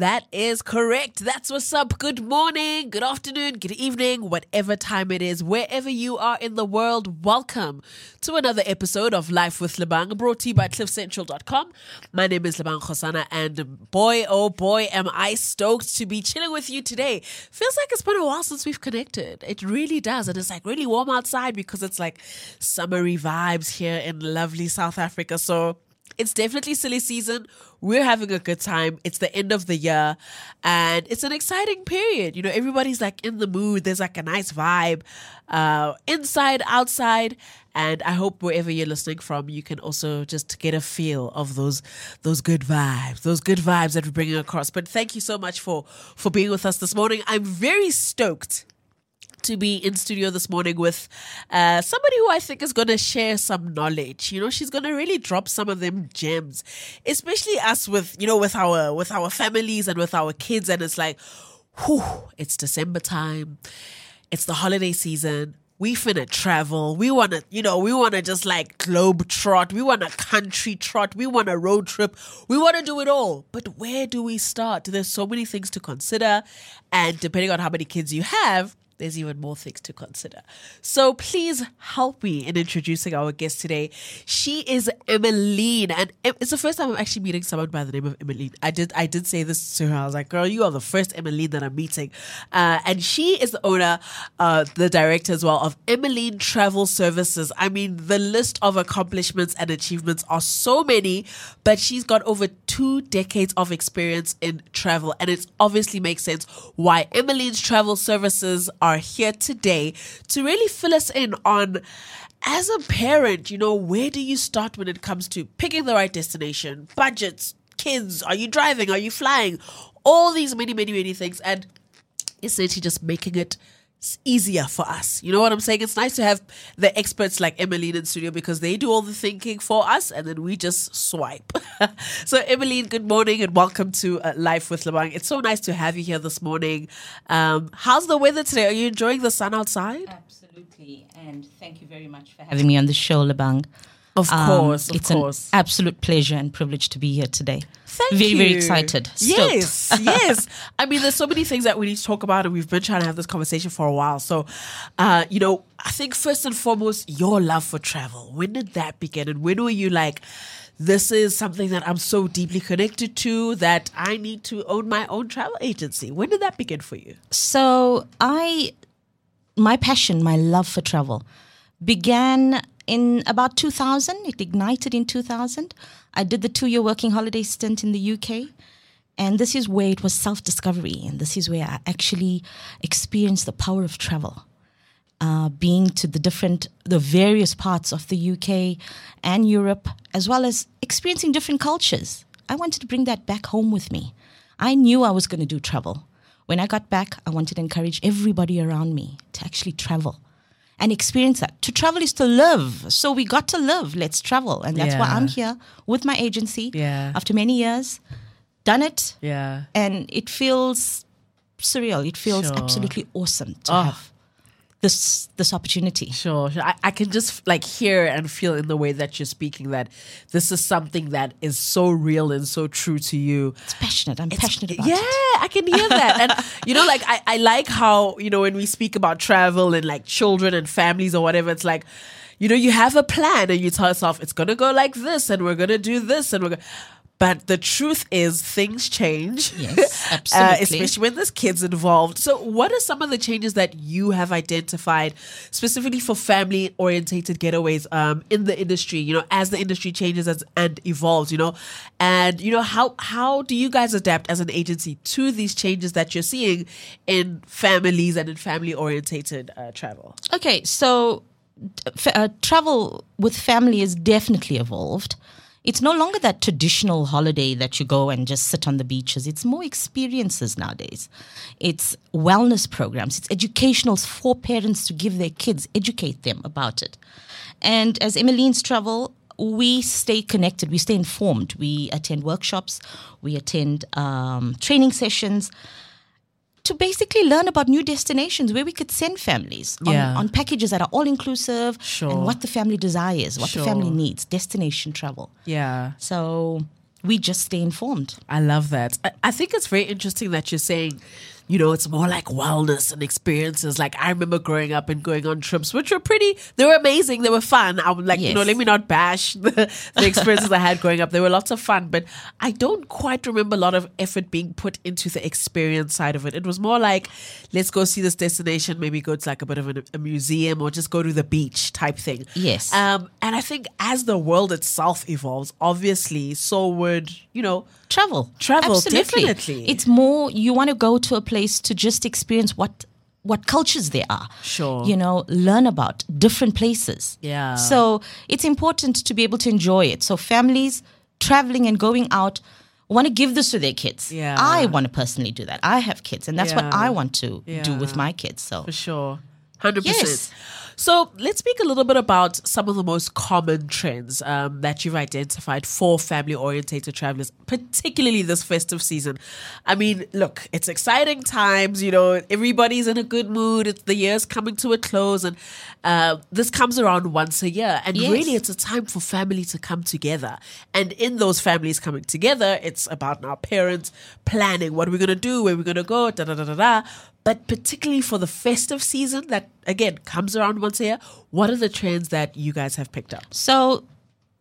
That is correct. That's what's up. Good morning, good afternoon, good evening, whatever time it is, wherever you are in the world. Welcome to another episode of Life with Libang, brought to you by CliffCentral.com. My name is Libang Khosana, and boy, oh boy, am I stoked to be chilling with you today. Feels like it's been a while since we've connected. It really does. And it's like really warm outside because it's like summery vibes here in lovely South Africa. So, it's definitely silly season. We're having a good time. It's the end of the year and it's an exciting period. You know, everybody's like in the mood. There's like a nice vibe, uh, inside, outside. And I hope wherever you're listening from, you can also just get a feel of those those good vibes, those good vibes that we're bringing across. But thank you so much for for being with us this morning. I'm very stoked to be in studio this morning with uh, somebody who I think is going to share some knowledge. You know, she's going to really drop some of them gems, especially us with you know with our with our families and with our kids. And it's like, whew, it's December time, it's the holiday season. We finna travel. We wanna, you know, we wanna just like globe trot. We want a country trot. We want a road trip. We wanna do it all. But where do we start? There's so many things to consider. And depending on how many kids you have, there's even more things to consider. So please help me in introducing our guest today. She is Emilene, and it's the first time I'm actually meeting someone by the name of Emilene. I did I did say this to her. I was like, "Girl, you are the first Emilene that I'm meeting," uh, and she is the owner, uh, the director as well of Emilene Travel Services. I mean, the list of accomplishments and achievements are so many, but she's got over two decades of experience in travel, and it obviously makes sense why Emilene's Travel Services are here today to really fill us in on as a parent, you know, where do you start when it comes to picking the right destination, budgets, kids, are you driving, are you flying, all these many, many, many things, and essentially just making it easier for us. You know what I'm saying? It's nice to have the experts like Emilene in studio because they do all the thinking for us and then we just swipe. so, Emilene, good morning and welcome to uh, Life with Libang. It's so nice to have you here this morning. Um, how's the weather today? Are you enjoying the sun outside? Absolutely. And thank you very much for having me on the show, Libang. Of Um, course, of it's course. an absolute pleasure and privilege to be here today. Thank very, you. very very excited. Stoked. Yes, yes. I mean, there's so many things that we need to talk about, and we've been trying to have this conversation for a while. So, uh, you know, I think first and foremost, your love for travel. When did that begin, and when were you like? This is something that I'm so deeply connected to that I need to own my own travel agency. When did that begin for you? So I, my passion, my love for travel, began in about 2000. It ignited in 2000. I did the two-year working holiday stint in the UK, and this is where it was self-discovery, and this is where I actually experienced the power of travel. Uh, being to the different, the various parts of the UK and Europe, as well as experiencing different cultures. I wanted to bring that back home with me. I knew I was going to do travel. When I got back, I wanted to encourage everybody around me to actually travel and experience that. To travel is to live. So we got to live. Let's travel. And that's why I'm here with my agency Yeah. after many years. Done it. Yeah. And it feels surreal. It feels Sure. absolutely awesome to Oh. have this this opportunity. Sure, sure. I, I can just like hear and feel in the way that you're speaking that this is something that is so real and so true to you. It's passionate. I'm passionate about yeah, it. I can hear that. And you know, like I, I like how, you know, when we speak about travel and like children and families or whatever, it's like, you know, you have a plan and you tell yourself it's gonna go like this and we're gonna do this and we're gonna but the truth is things change. Yes, Uh, especially when there's kids involved. So what are some of the changes that you have identified specifically for family orientated getaways um, in the industry, you know, as the industry changes as, and evolves, you know? And you know, how how do you guys adapt as an agency to these changes that you're seeing in families and in family orientated uh, travel? Okay, so uh, travel with family is definitely evolved. It's no longer that traditional holiday that you go and just sit on the beaches. It's more experiences nowadays. It's wellness programs, it's educationals for parents to give their kids, educate them about it. And as Emilene's Travel, we stay connected, we stay informed. We attend workshops, we attend um, training sessions to basically learn about new destinations where we could send families on, Yeah. on packages that are all inclusive Sure. and what the family desires, what Sure. the family needs, destination travel. Yeah. So we just stay informed. I love that. I, I think it's very interesting that you're saying, you know, it's more like wellness and experiences. Like I remember growing up and going on trips, which were pretty, they were amazing. They were fun. I would like, you know, let me not bash the, the experiences I had growing up. They were lots of fun, but I don't quite remember a lot of effort being put into the experience side of it. It was more like, let's go see this destination, maybe go to like a bit of a, a museum or just go to the beach type thing. Yes. Um, and I think as the world itself evolves, obviously, so would, you know, Travel. Travel, Absolutely. definitely. It's more you want to go to a place to just experience what what cultures there are. Sure. You know, learn about different places. Yeah. So it's important to be able to enjoy it. So families traveling and going out want to give this to their kids. Yeah. I want to personally do that. I have kids and that's what I want to do with my kids. So For sure. 100%. Yes. So let's speak a little bit about some of the most common trends um, that you've identified for family orientated travelers, particularly this festive season. I mean, look, it's exciting times, you know, everybody's in a good mood. It's the year's coming to a close, and uh, this comes around once a year. And Yes. really, it's a time for family to come together. And in those families coming together, it's about our parents planning what we're going to do, where we're going to go, da da da da da. But particularly for the festive season that again comes around once a year, what are the trends that you guys have picked up? So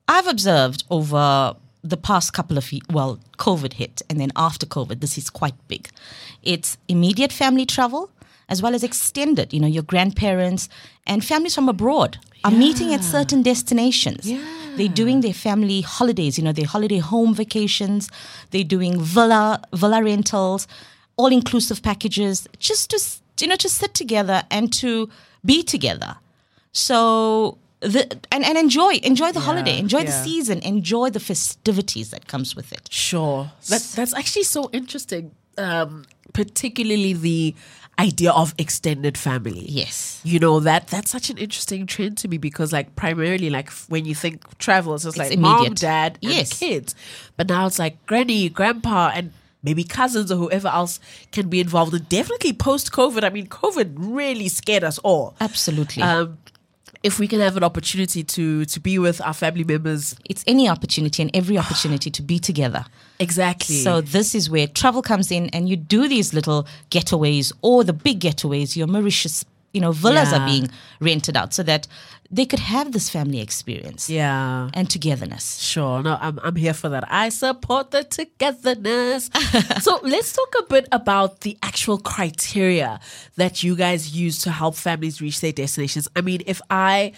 I've observed over the past couple of well, COVID hit, and then after COVID, this is quite big. It's immediate family travel as well as extended. You know, your grandparents and families from abroad are meeting at certain destinations. Yeah. They're doing their family holidays. You know, their holiday home vacations. They're doing villa villa rentals, all inclusive packages, just to you know, to sit together and to be together. So the and, and enjoy enjoy the holiday, enjoy the season, enjoy the festivities that comes with it. Sure. That, that's actually so interesting, um, particularly the idea of extended family. Yes. You know that that's such an interesting trend to me because like primarily like when you think travel it's just It's like mom, immediate. dad, and Yes. kids. But now it's like granny, grandpa and maybe cousins or whoever else can be involved and definitely post COVID. I mean COVID really scared us all. Absolutely. Um if we can have an opportunity to to be with our family members it's any opportunity and every opportunity to be together. exactly. So this is where travel comes in and you do these little getaways or the big getaways, your Mauritius, you know, villas Yeah. are being rented out so that they could have this family experience yeah. and togetherness. Sure. No, I'm, I'm here for that. I support the togetherness. so let's talk a bit about the actual criteria that you guys use to help families reach their destinations. I mean, if I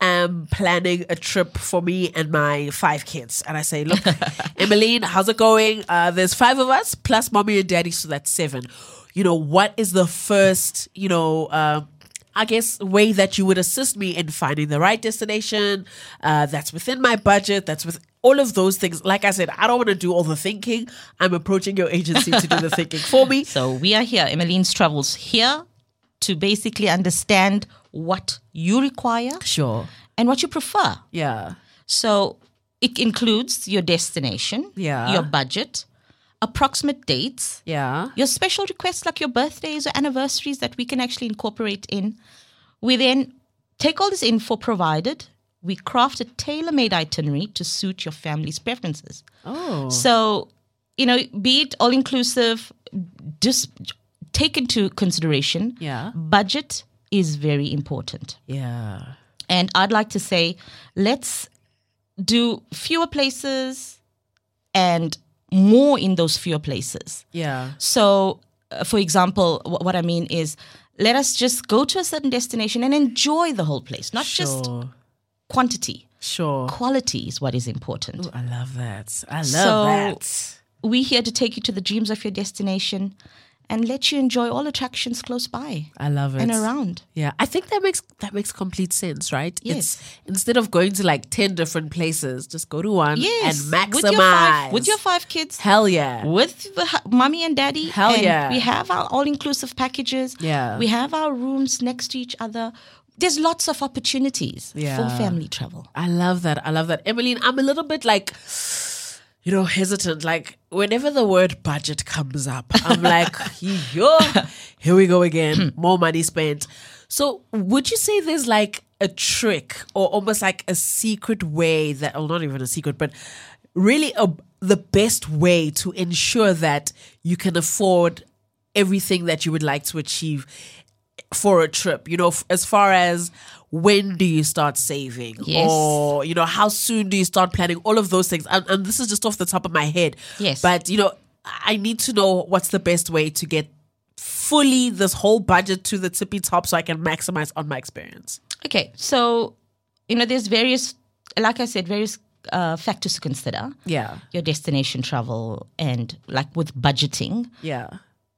am planning a trip for me and my five kids, and I say, look, Emilene, how's it going? Uh, there's five of us plus mommy and daddy, so that's seven. You know, what is the first, you know, uh, I guess, way that you would assist me in finding the right destination uh, that's within my budget, that's with all of those things. Like I said, I don't want to do all the thinking. I'm approaching your agency to do the thinking for me. So we are here, Emilene's Travels, here to basically understand what you require Sure. and what you prefer. Yeah. So it includes your destination, Yeah. your budget, approximate dates, Yeah. your special requests like your birthdays or anniversaries that we can actually incorporate in. We then take all this info provided. We craft a tailor made itinerary to suit your family's preferences. Oh. So, you know, be it all inclusive, just take into consideration Yeah. budget is very important. Yeah. And I'd like to say, let's do fewer places and more in those fewer places. Yeah. So, uh, for example, wh- what I mean is, let us just go to a certain destination and enjoy the whole place, not just quantity. Sure. Quality is what is important. I love that. I love So- that. We're here to take you to the dreams of your destination and let you enjoy all attractions close by I love it. and around. Yeah, I think that makes that makes complete sense, right? Yes. It's instead of going to like ten different places, just go to one Yes, and maximize with your five, with your five kids. Hell yeah. with the mommy and daddy. Hell and yeah. We have our all inclusive packages. Yeah. We have our rooms next to each other. there's lots of opportunities Yeah. for family travel. I love that. I love that. Emilene, I'm a little bit like, you know, hesitant. Like, whenever the word budget comes up, I'm like, yo, here we go again. Hmm. More money spent. So, would you say there's like a trick or almost like a secret way that, well, not even a secret, but really a, the best way to ensure that you can afford everything that you would like to achieve for a trip you know f- as far as when do you start saving? Yes. or you know how soon do you start planning? All of those things. And, and this is just off the top of my head. Yes. but you know i need to know what's the best way to get fully this whole budget to the tippy top so i can maximize on my experience. Okay, so you know, there's various, like I said, various uh, factors to consider. yeah. Your destination travel and like with budgeting, yeah.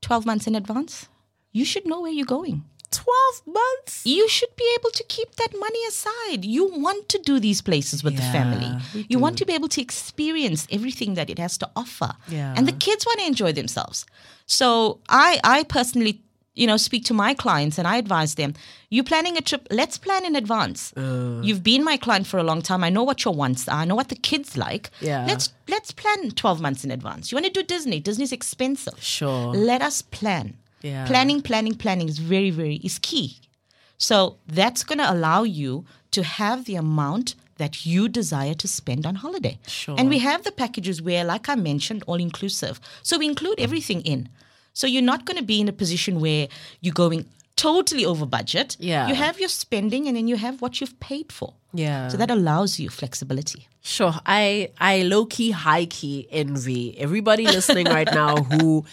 12 months in advance, you should know where you're going. 12 months You should be able to keep that money aside. You want to do these places with the family. You want to be able to experience everything that it has to offer. Yeah. And the kids want to enjoy themselves. So I I personally you know speak to my clients and I advise them, you're planning a trip, let's plan in advance. Uh. You've been my client for a long time. I know what your wants are. I know what the kids like. Yeah. Let's let's plan 12 months in advance. You want to do Disney? Disney's expensive. Sure. Let us plan. Yeah. Planning, planning, planning is very, very is key. So that's going to allow you to have the amount that you desire to spend on holiday. Sure. And we have the packages where, like I mentioned, all inclusive. So we include everything in. So you're not going to be in a position where you're going totally over budget. Yeah. You have your spending and then you have what you've paid for. Yeah. So that allows you flexibility. Sure. I I low key, high key envy everybody listening right now who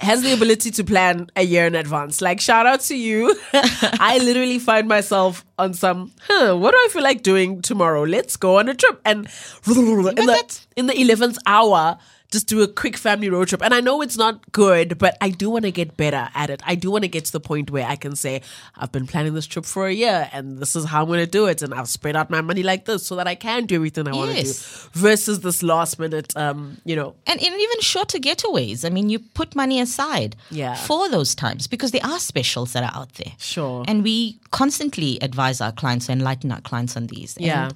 has the ability to plan a year in advance. Like shout out to you. I literally find myself on some, huh, what do I feel like doing tomorrow? Let's go on a trip. And in the, in the 11th hour, just do a quick family road trip. And I know it's not good, but I do want to get better at it. I do want to get to the point where I can say, I've been planning this trip for a year and this is how I'm going to do it. And I've spread out my money like this so that I can do everything I want to do versus this last minute, um, you know, And in even shorter getaways. I mean, you put money aside Yeah. for those times because there are specials that are out there. Sure. And we constantly advise our clients and enlighten our clients on these. Yeah. And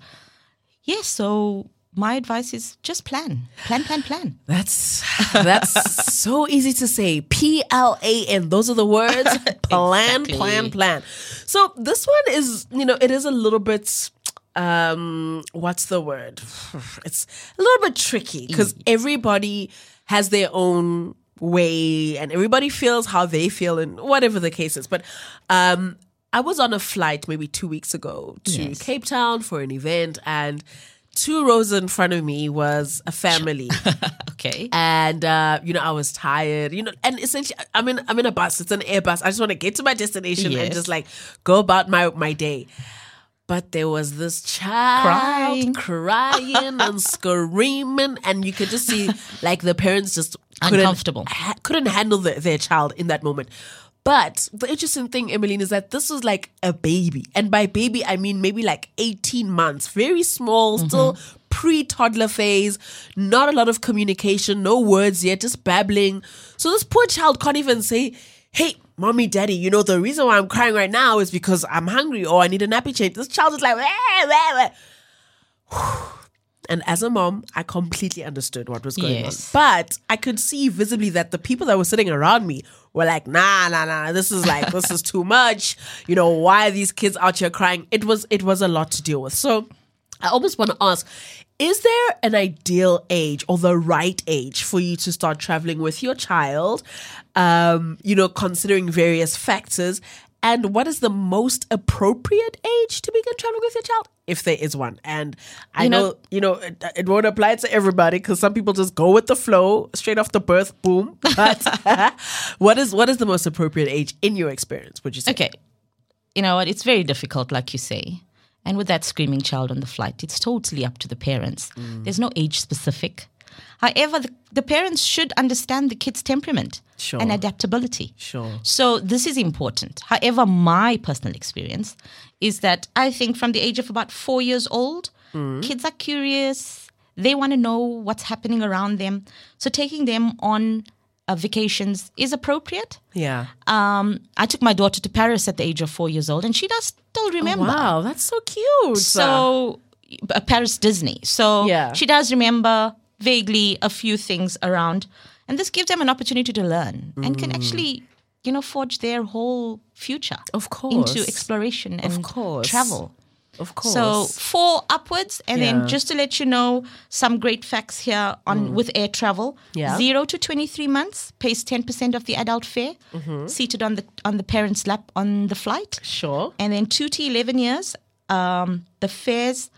yes, so my advice is just plan. Plan, plan, plan. That's that's so easy to say. P L A N. Those are the words. plan, Exactly. plan, plan. So this one is, you know, it is a little bit. Um, what's the word? It's a little bit tricky because everybody has their own way and everybody feels how they feel and whatever the case is. But um, I was on a flight maybe two weeks ago to Yes. Cape Town for an event and. Two rows in front of me was a family Okay. and uh, you know I was tired, you know, and essentially I'm in I'm in a bus. It's an Airbus. I just want to get to my destination and just like go about my my day. But there was this child Crying. crying and screaming, and you could just see like the parents just couldn't, Uncomfortable. ha- couldn't handle the, their child in that moment. But the interesting thing, Emilene, is that this was like a baby. And by baby, I mean maybe like 18 months, very small, mm-hmm. still pre toddler phase, not a lot of communication, no words yet, just babbling. So this poor child can't even say, Hey, mommy, daddy, you know, the reason why I'm crying right now is because I'm hungry or I need a nappy change. This child is like, "Wah, wah, wah." And as a mom, I completely understood what was going Yes. on. But I could see visibly that the people that were sitting around me were like, nah, nah, nah, this is like, this is too much. You know, why are these kids out here crying? It was, it was a lot to deal with. So I almost want to ask, is there an ideal age or the right age for you to start traveling with your child? Um, you know, considering various factors. And what is the most appropriate age to begin traveling with your child, if there is one? And I You know, know- you know, it, it won't apply to everybody because some people just go with the flow, straight off the birth, boom. But what is what is the most appropriate age in your experience? Would you say? Okay. You know what? It's very difficult, like you say. And with that screaming child on the flight, it's totally up to the parents. Mm. There's no age specific. However, the, the parents should understand the kid's temperament Sure. and adaptability. Sure. So this is important. However, my personal experience is that I think from the age of about four years old, kids are curious. They want to know what's happening around them. So taking them on uh, vacations is appropriate. Yeah. Um, I took my daughter to Paris at the age of four years old, and she does still remember. Wow, that's so cute. So, uh, Paris Disney. So, Yeah. she does remember vaguely a few things around. And this gives them an opportunity to learn and can actually, you know, forge their whole future Of course. into exploration and course. travel. of course. So four upwards, and Yeah. then just to let you know some great facts here on with air travel. Mm. Yeah. Zero to twenty three months pays ten percent of the adult fare, Mm-hmm. seated on the on the parent's lap on the flight, sure. and then two to eleven years, um, the fares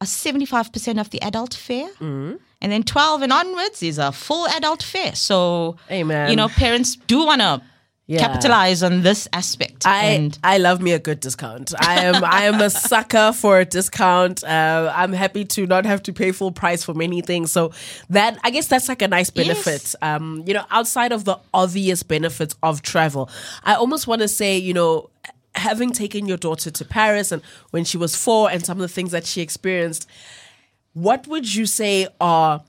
are seventy five percent of the adult fare. Mm. And then 12 and onwards is a full adult fare. So, Amen. you know, parents do want to Yeah. capitalize on this aspect. I and I love me a good discount. I am I am a sucker for a discount. Uh, I'm happy to not have to pay full price for many things. So that I guess that's like a nice benefit. Um, you know, outside of the obvious benefits of travel, I almost want to say, you know, having taken your daughter to Paris and when she was four and some of the things that she experienced, what would you say are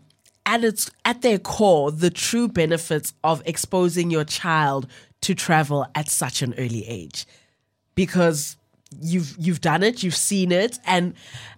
at its at their core the true benefits of exposing your child to travel at such an early age? Because you've you've done it you've seen it and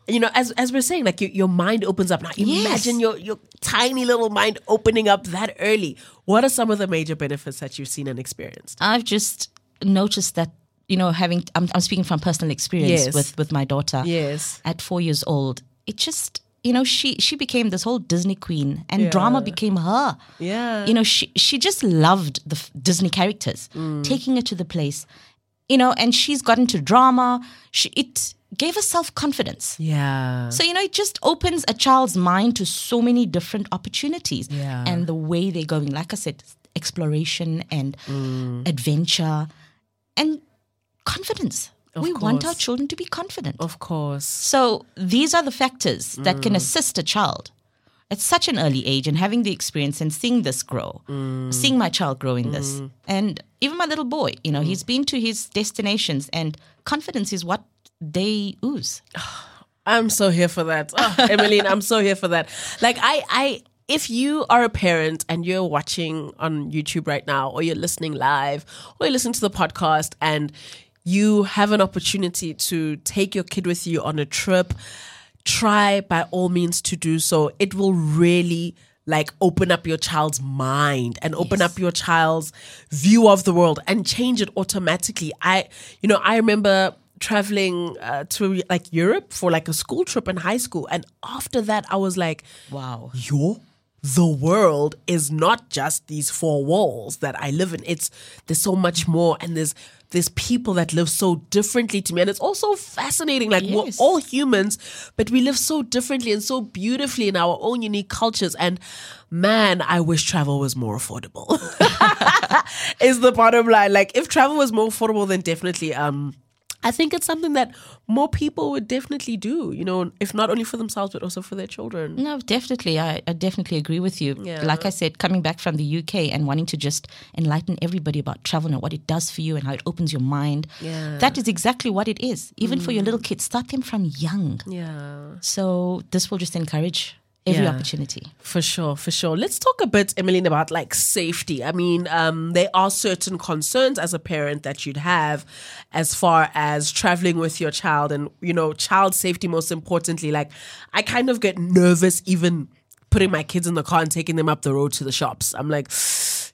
you know as as we're saying like your, your mind opens up. Now Yes. imagine your your tiny little mind opening up that early. What are some of the major benefits that you've seen and experienced? I've just noticed that you know having I'm, I'm speaking from personal experience Yes. with with my daughter. Yes. At four years old it just you know she she became this whole disney queen and drama became her. Yeah. You know she she just loved the f- disney characters mm. taking her to the place you know and she's gotten to drama. She it gave her self-confidence. Yeah. So you know it just opens a child's mind to so many different opportunities Yeah. and the way they're going. Like i said exploration and mm. adventure and confidence we want our children to be confident of course so these are the factors that Mm. can assist a child at such an early age and having the experience and seeing this grow, Mm. seeing my child grow in this. And even my little boy, you Mm. know, he's been to his destinations and confidence is what they ooze. I'm so here for that. Oh, Emilene, I'm so here for that. Like I I if you are a parent and you're watching on YouTube right now or you're listening live or you're listening to the podcast and you have an opportunity to take your kid with you on a trip, try by all means to do so. It will really like open up your child's mind and open Yes. up your child's view of the world and change it automatically. I, you know, I remember traveling uh, to like Europe for like a school trip in high school, and after that, I was like, Wow. yo the world is not just these four walls that I live in. It's there's so much more and there's there's people that live so differently to me. And it's also fascinating. Like we're all humans, but we live so differently and so beautifully in our own unique cultures. And man, I wish travel was more affordable. is the bottom line. Like if travel was more affordable, then definitely um I think it's something that more people would definitely do, you know, if not only for themselves but also for their children. No, definitely. I, I definitely agree with you. Yeah. Like I said, coming back from the UK and wanting to just enlighten everybody about travel and what it does for you and how it opens your mind. Yeah. Mm. That is exactly what it is. Even for your little kids, start them from young. Yeah. So this will just encourage every Yeah. opportunity. For sure, for sure. Let's talk a bit, Emilene, about like safety. I mean, um, there are certain concerns as a parent that you'd have as far as traveling with your child and, you know, child safety most importantly. Like, I kind of get nervous even putting my kids in the car and taking them up the road to the shops. I'm like,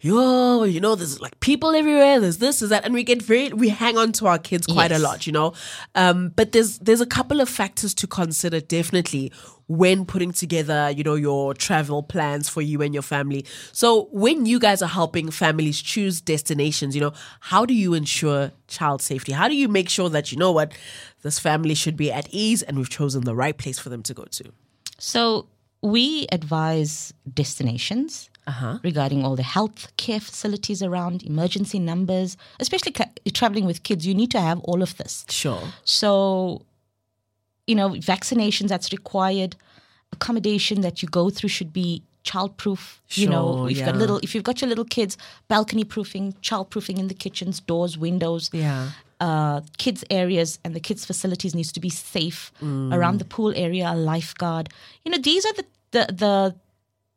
yo, you know, there's like people everywhere, there's this, there's that. And we get very we hang on to our kids quite a lot, you know. Um, but there's there's a couple of factors to consider definitely when putting together, you know, your travel plans for you and your family. So when you guys are helping families choose destinations, you know, how do you ensure child safety? How do you make sure that you know what this family should be at ease and we've chosen the right place for them to go to? So we advise destinations Uh-huh. regarding all the health care facilities around, emergency numbers, especially ca- traveling with kids. You need to have all of this. Sure. So, you know, vaccinations that's required, accommodation that you go through should be childproof. Sure, you know, if you've got little, if you've got your little kids, balcony proofing, child proofing in the kitchens, doors, windows. Yeah. Uh, kids areas and the kids facilities needs to be safe Mm. around the pool area. A lifeguard. You know, these are the the the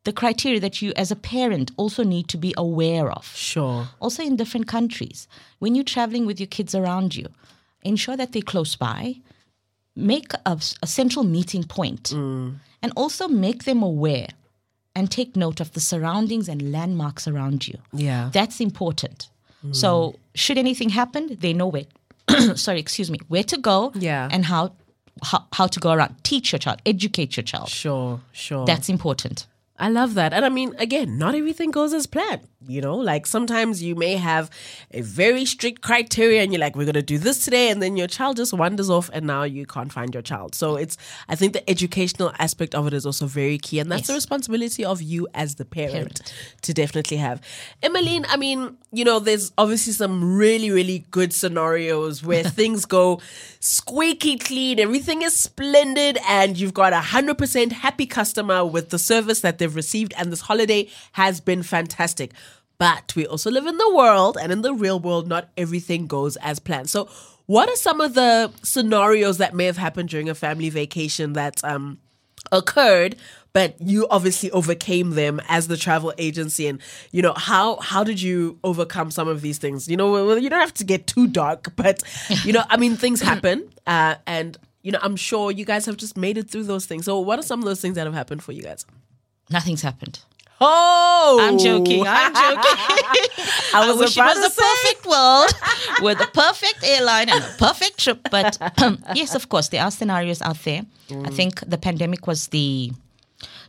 the criteria that you as a parent also need to be aware of. Sure. Also in different countries, when you're traveling with your kids around you, ensure that they're close by, make a, a central meeting point, mm. and also make them aware and take note of the surroundings and landmarks around you. Yeah. That's important. Mm. So, should anything happen, they know where. sorry, excuse me, where to go, Yeah. and how, how how to go around. Teach your child, educate your child. Sure. Sure. That's important. I love that. And I mean, again, not everything goes as planned. You know, like sometimes you may have a very strict criteria and you're like, we're going to do this today. And then your child just wanders off and now you can't find your child. So it's, I think the educational aspect of it is also very key. And that's the responsibility of you as the parent, to definitely have. Emilene, I mean, you know, there's obviously some really, really good scenarios where things go squeaky clean, everything is splendid, and you've got a 100% happy customer with the service that they've received, and this holiday has been fantastic. But we also live in the world, and in the real world, not everything goes as planned. So, what are some of the scenarios that may have happened during a family vacation that um, occurred but you obviously overcame them as the travel agency and you know how how did you overcome some of these things you know well, you don't have to get too dark but you know i mean things happen uh, and you know i'm sure you guys have just made it through those things so what are some of those things that have happened for you guys Nothing's happened. Oh I'm joking. I'm joking. i was I wish it was a say- perfect world with a perfect airline and a perfect trip. But um, yes, of course, there are scenarios out there. I mm. think the pandemic was the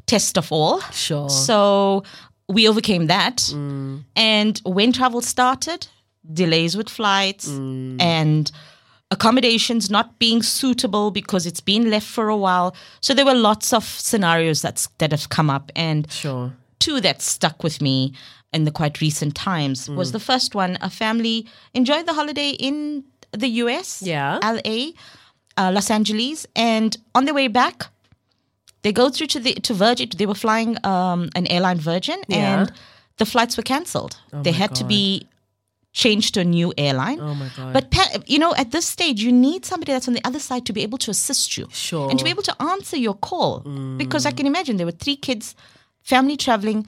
test of all. Sure. So we overcame that. Mm. And when travel started, delays with flights mm. and accommodations not being suitable because it's been left for a while. So there were lots of scenarios that's that have come up and sure two that stuck with me in the quite recent times Mm. was the first one a family enjoyed the holiday in the US, Yeah. LA, uh, Los Angeles, and on their way back, they go through to the to Virgin. They were flying um, an airline Virgin, Yeah. and the flights were cancelled. they my had to be changed to a new airline. oh my god But pa- you know, at this stage, you need somebody that's on the other side to be able to assist you, Sure. and to be able to answer your call. Because I can imagine there were three kids, family traveling.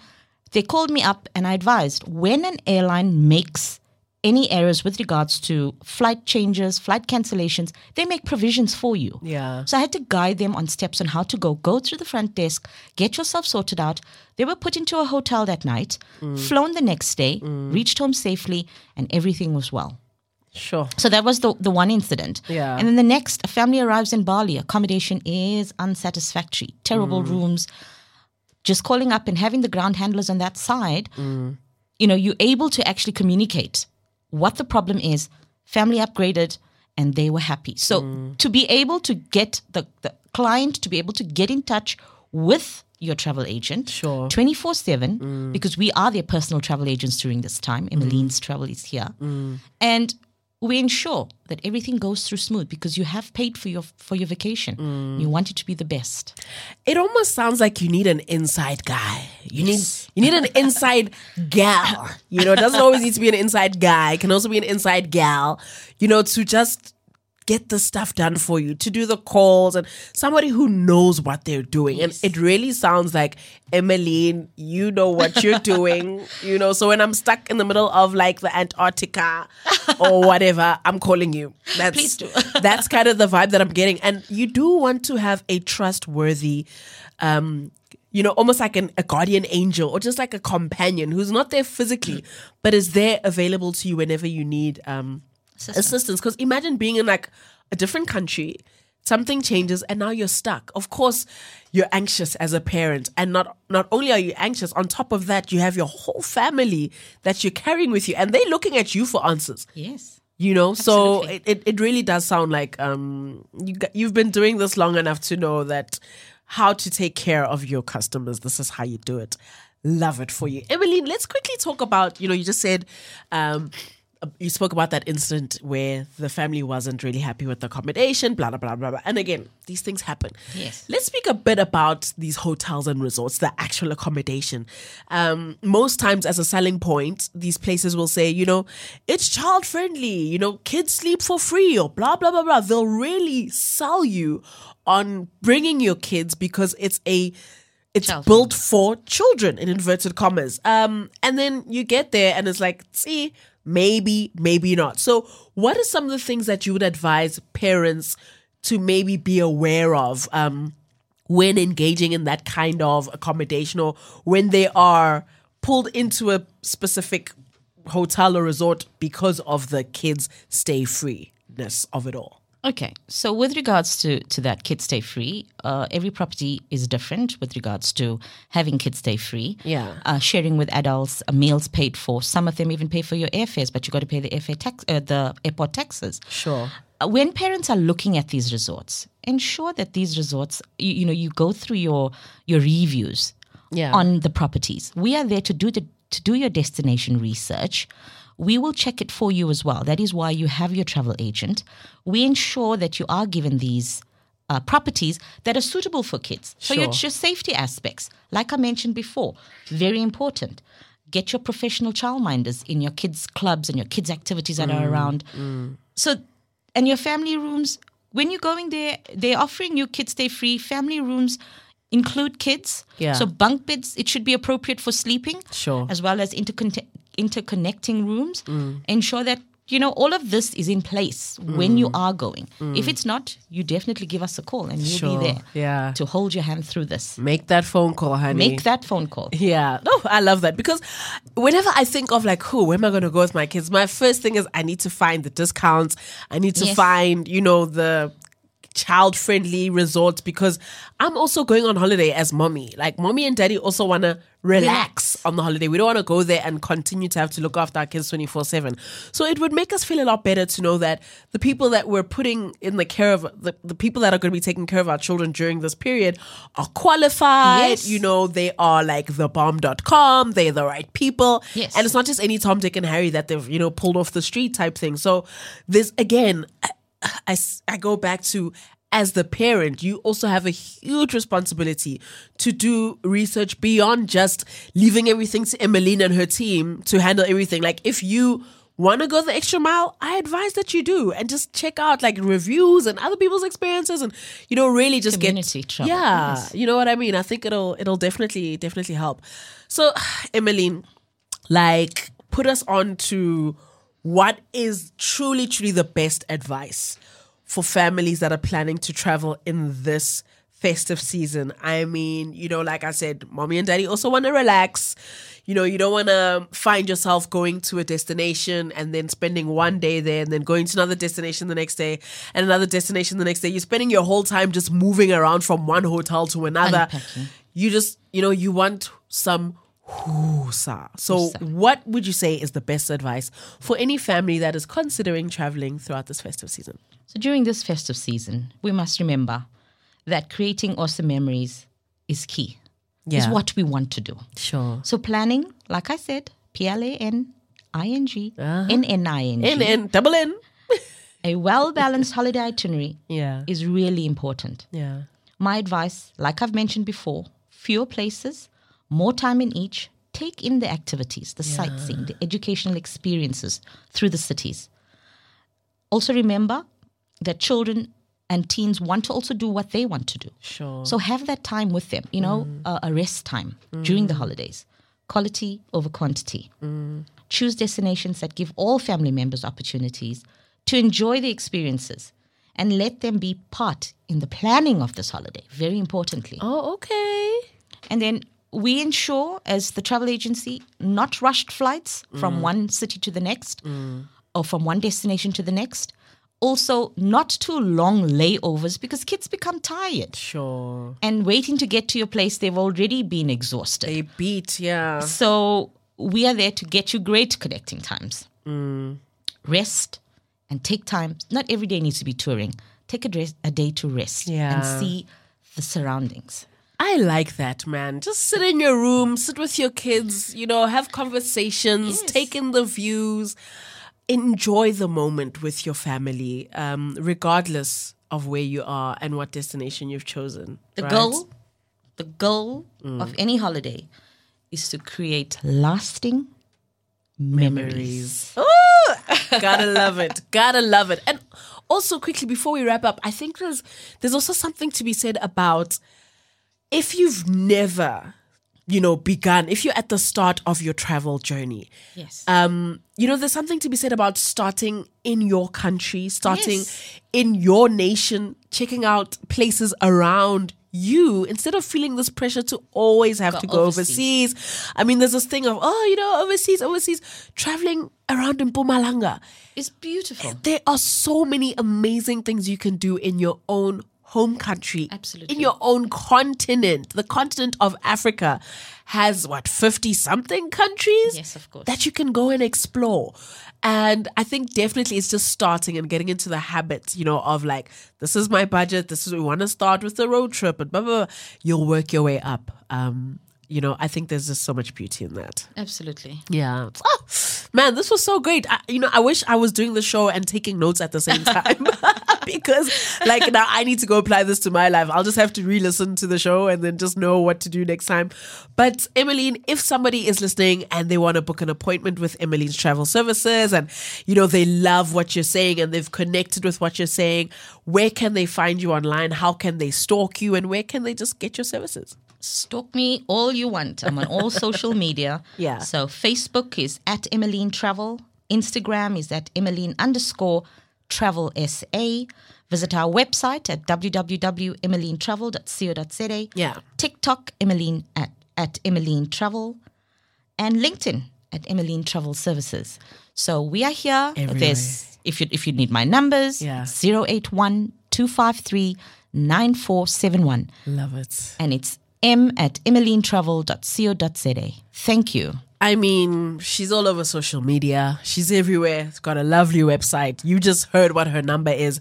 They called me up, and I advised when an airline makes any errors with regards to flight changes, flight cancellations, they make provisions for you. yeah So I had to guide them on steps on how to go. Go through the front desk, get yourself sorted out. They were put into a hotel that night, mm. flown the next day, mm. reached home safely, and everything was well. sure So that was the, the one incident. Yeah. And then the next, a family arrives in Bali. Accommodation is unsatisfactory, terrible mm. rooms. Just calling up and having the ground handlers on that side, mm. you know, you're able to actually communicate what the problem is. Family upgraded and they were happy. So mm. to be able to get the, the client to be able to get in touch with your travel agent Sure. 24 7 mm. because we are their personal travel agents during this time. Emilene's travel is here. And we ensure that everything goes through smooth because you have paid for your for your vacation. Mm. You want it to be the best. it almost sounds like you need an inside guy. You need you need an inside gal. You know, it doesn't always need to be an inside guy. It can also be an inside gal. You know, to just get the stuff done for you, to do the calls, and somebody who knows what they're doing. And it really sounds like Emilene, you know what you're doing. You know, so when I'm stuck in the middle of like the Antarctica or whatever, I'm calling you. That's Please do. that's kind of the vibe that I'm getting. And you do want to have a trustworthy, um, you know, almost like an, a guardian angel or just like a companion who's not there physically, but is there available to you whenever you need um, assistance. Because imagine being in like a different country, something changes, and now you're stuck. Of course, you're anxious as a parent, and not not only are you anxious, on top of that, you have your whole family that you're carrying with you, and they're looking at you for answers Yes. you know so it, it, it really does sound like um you you've been doing this long enough to know that how to take care of your customers this is how you do it love it for you emilene let's quickly talk about you know you just said um you spoke about that incident where the family wasn't really happy with the accommodation, blah, blah, blah, blah, blah. And again, these things happen. Yes. Let's speak a bit about these hotels and resorts, the actual accommodation. Um, most times, as a selling point, these places will say, you know, it's child friendly, you know, kids sleep for free, or blah, blah, blah, blah. They'll really sell you on bringing your kids because it's a it's Child built for children in inverted commas. Um, and then you get there and it's like, see, maybe, maybe not. So, what are some of the things that you would advise parents to maybe be aware of um, when engaging in that kind of accommodation or when they are pulled into a specific hotel or resort because of the kids stay freeness of it all? Okay, so with regards to, to that kids stay free, uh, every property is different with regards to having kids stay free. Yeah. Uh, sharing with adults, uh, meals paid for. Some of them even pay for your airfares, but you got to pay the airfare tax, uh, the airport taxes. Sure. Uh, when parents are looking at these resorts, ensure that these resorts, you, you know, you go through your your reviews Yeah. on the properties. We are there to do the to do your destination research. We will check it for you as well. That is why you have your travel agent. We ensure that you are given these uh, properties that are suitable for kids. So your, Sure. your safety aspects, like I mentioned before, very important. Get your professional childminders in your kids' clubs and your kids' activities that Mm, are around. So, and your family rooms, when you're going there, they're offering you kids stay free. Family rooms include kids. Yeah. So bunk beds, it should be appropriate for sleeping. Sure. As well as intercon- interconnecting rooms. Mm. Ensure that, you know, all of this is in place when Mm. you are going. If it's not, you definitely give us a call and we'll Sure. be there Yeah. to hold your hand through this. Make that phone call, honey. Make that phone call. Yeah. No, I love that because whenever I think of like, who, where am I going to go with my kids? My first thing is I need to find the discounts. I need to Yes. find, you know, the child friendly resorts because I'm also going on holiday as mommy. Like, mommy and daddy also want to relax, Relax. on the holiday. We don't want to go there and continue to have to look after our kids 24 7. So it would make us feel a lot better to know that the people that we're putting in the care of the, the people that are going to be taking care of our children during this period are qualified. Yes. You know, they are like thebomb.com, they're the right people. Yes. And it's not just any Tom, Dick, and Harry that they've, you know, pulled off the street type thing. So this, again, I, I go back to as the parent, you also have a huge responsibility to do research beyond just leaving everything to Emilene and her team to handle everything. Like if you want to go the extra mile, I advise that you do and just check out like reviews and other people's experiences and you know really just Community get travel, Yeah, yes. you know what I mean? I think it'll it'll definitely definitely help. So, Emilene, like put us on to what is truly truly the best advice for families that are planning to travel in this festive season? I mean you know like i said mommy and daddy also want to relax. You know you don't want to find yourself going to a destination and then spending one day there and then going to another destination the next day and another destination the next day. You're spending your whole time just moving around from one hotel to another. Unpacking. you just you know you want some Husa. So, what would you say is the best advice for any family that is considering traveling throughout this festive season? So during this festive season, we must remember that creating awesome memories is key. Is Yeah. what we want to do. Sure. So planning, like I said, P L A N I N G uh-huh. N N I N G. in, double in. A well balanced holiday itinerary Yeah. is really important. Yeah. My advice, like I've mentioned before, fewer places, more time in each. Take in the activities, the sightseeing, the educational experiences through the cities. Also, remember that children and teens want to also do what they want to do. Sure. So have that time with them, you know, uh, a rest time during the holidays. Quality over quantity. Choose destinations that give all family members opportunities to enjoy the experiences and let them be part in the planning of this holiday, very importantly. Oh, okay. And then we ensure, as the travel agency, not rushed flights from mm. one city to the next mm. or from one destination to the next. Also, not too long layovers because kids become tired. Sure. And waiting to get to your place, they've already been exhausted. A beat, yeah. So we are there to get you great connecting times. Mm. Rest and take time. Not every day needs to be touring. Take a, dress, a day to rest Yeah. and see the surroundings. I like that, man. Just sit in your room, sit with your kids, you know, have conversations, Yes. take in the views, enjoy the moment with your family, um, regardless of where you are and what destination you've chosen. The right? goal, the goal of any holiday is to create lasting memories. Ooh, gotta love it. Gotta love it. And also quickly before we wrap up, I think there's there's also something to be said about if you've never, you know, begun, if you're at the start of your travel journey, Yes. um, you know, there's something to be said about starting in your country, starting Yes. in your nation, checking out places around you instead of feeling this pressure to always have Go to go overseas. overseas. I mean, there's this thing of, oh, you know, overseas, overseas, traveling around in Mpumalanga. it's beautiful. There are so many amazing things you can do in your own home country. Absolutely. In your own continent. The continent of Africa has what, 50 something countries? Yes, of course. That you can go and explore. And I think definitely it's just starting and getting into the habit, you know, of like, this is my budget. This is, we want to start with the road trip and blah, blah, blah. You'll work your way up. Um, you know, I think there's just so much beauty in that. Absolutely. Yeah. Oh, man, this was so great. I, you know, I wish I was doing the show and taking notes at the same time because, like, now I need to go apply this to my life. I'll just have to re listen to the show and then just know what to do next time. But, Emilene, if somebody is listening and they want to book an appointment with Emilene's Travel Services and, you know, they love what you're saying and they've connected with what you're saying, where can they find you online? How can they stalk you? And where can they just get your services? Stalk me all you want. I'm on all social media. Yeah. So Facebook is at Emilene Travel. Instagram is at Emilene underscore travel SA. Visit our website at www.emilenetravel.co.za. Yeah. TikTok, Emilene at, at Emilene Travel. And LinkedIn at Emilene Travel Services. So we are here. Everywhere. There's if you if you need my numbers, Yeah. 081 253 9471 Love it. and it's m at emilenetravel.co.za. Thank you. I mean, she's all over social media. She's everywhere. She's got a lovely website. You just heard what her number is.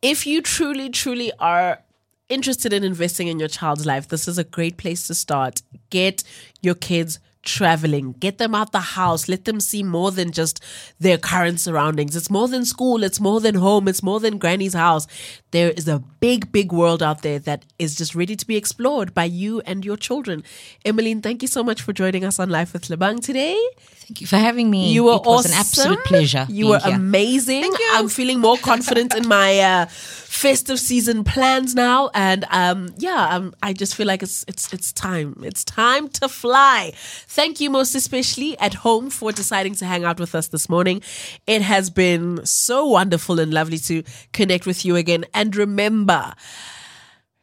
If you truly, truly are interested in investing in your child's life, this is a great place to start. Get your kids traveling, get them out the house, let them see more than just their current surroundings. It's more than school, it's more than home, it's more than granny's house. There is a big, big world out there that is just ready to be explored by you and your children. Emilene, thank you so much for joining us on Life with Lebang today. Thank you for having me. You were it was awesome. an absolute pleasure. You were here. amazing. Thank you. I'm feeling more confident in my uh, festive season plans now, and um, yeah, um, I just feel like it's it's it's time. It's time to fly. Thank you most especially at home for deciding to hang out with us this morning. It has been so wonderful and lovely to connect with you again. And remember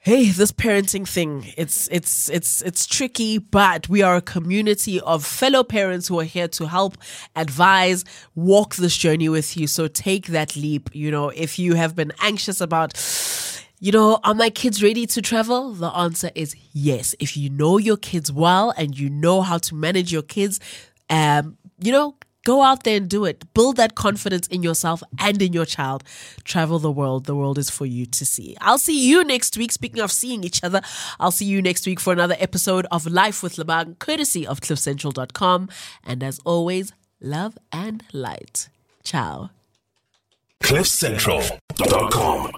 hey this parenting thing it's it's it's it's tricky but we are a community of fellow parents who are here to help advise walk this journey with you so take that leap you know if you have been anxious about you know, are my kids ready to travel? The answer is yes. If you know your kids well and you know how to manage your kids, um, you know, go out there and do it. Build that confidence in yourself and in your child. Travel the world. The world is for you to see. I'll see you next week. Speaking of seeing each other, I'll see you next week for another episode of Life with Lebang, courtesy of cliffcentral.com. And as always, love and light. Ciao. CliffCentral.com.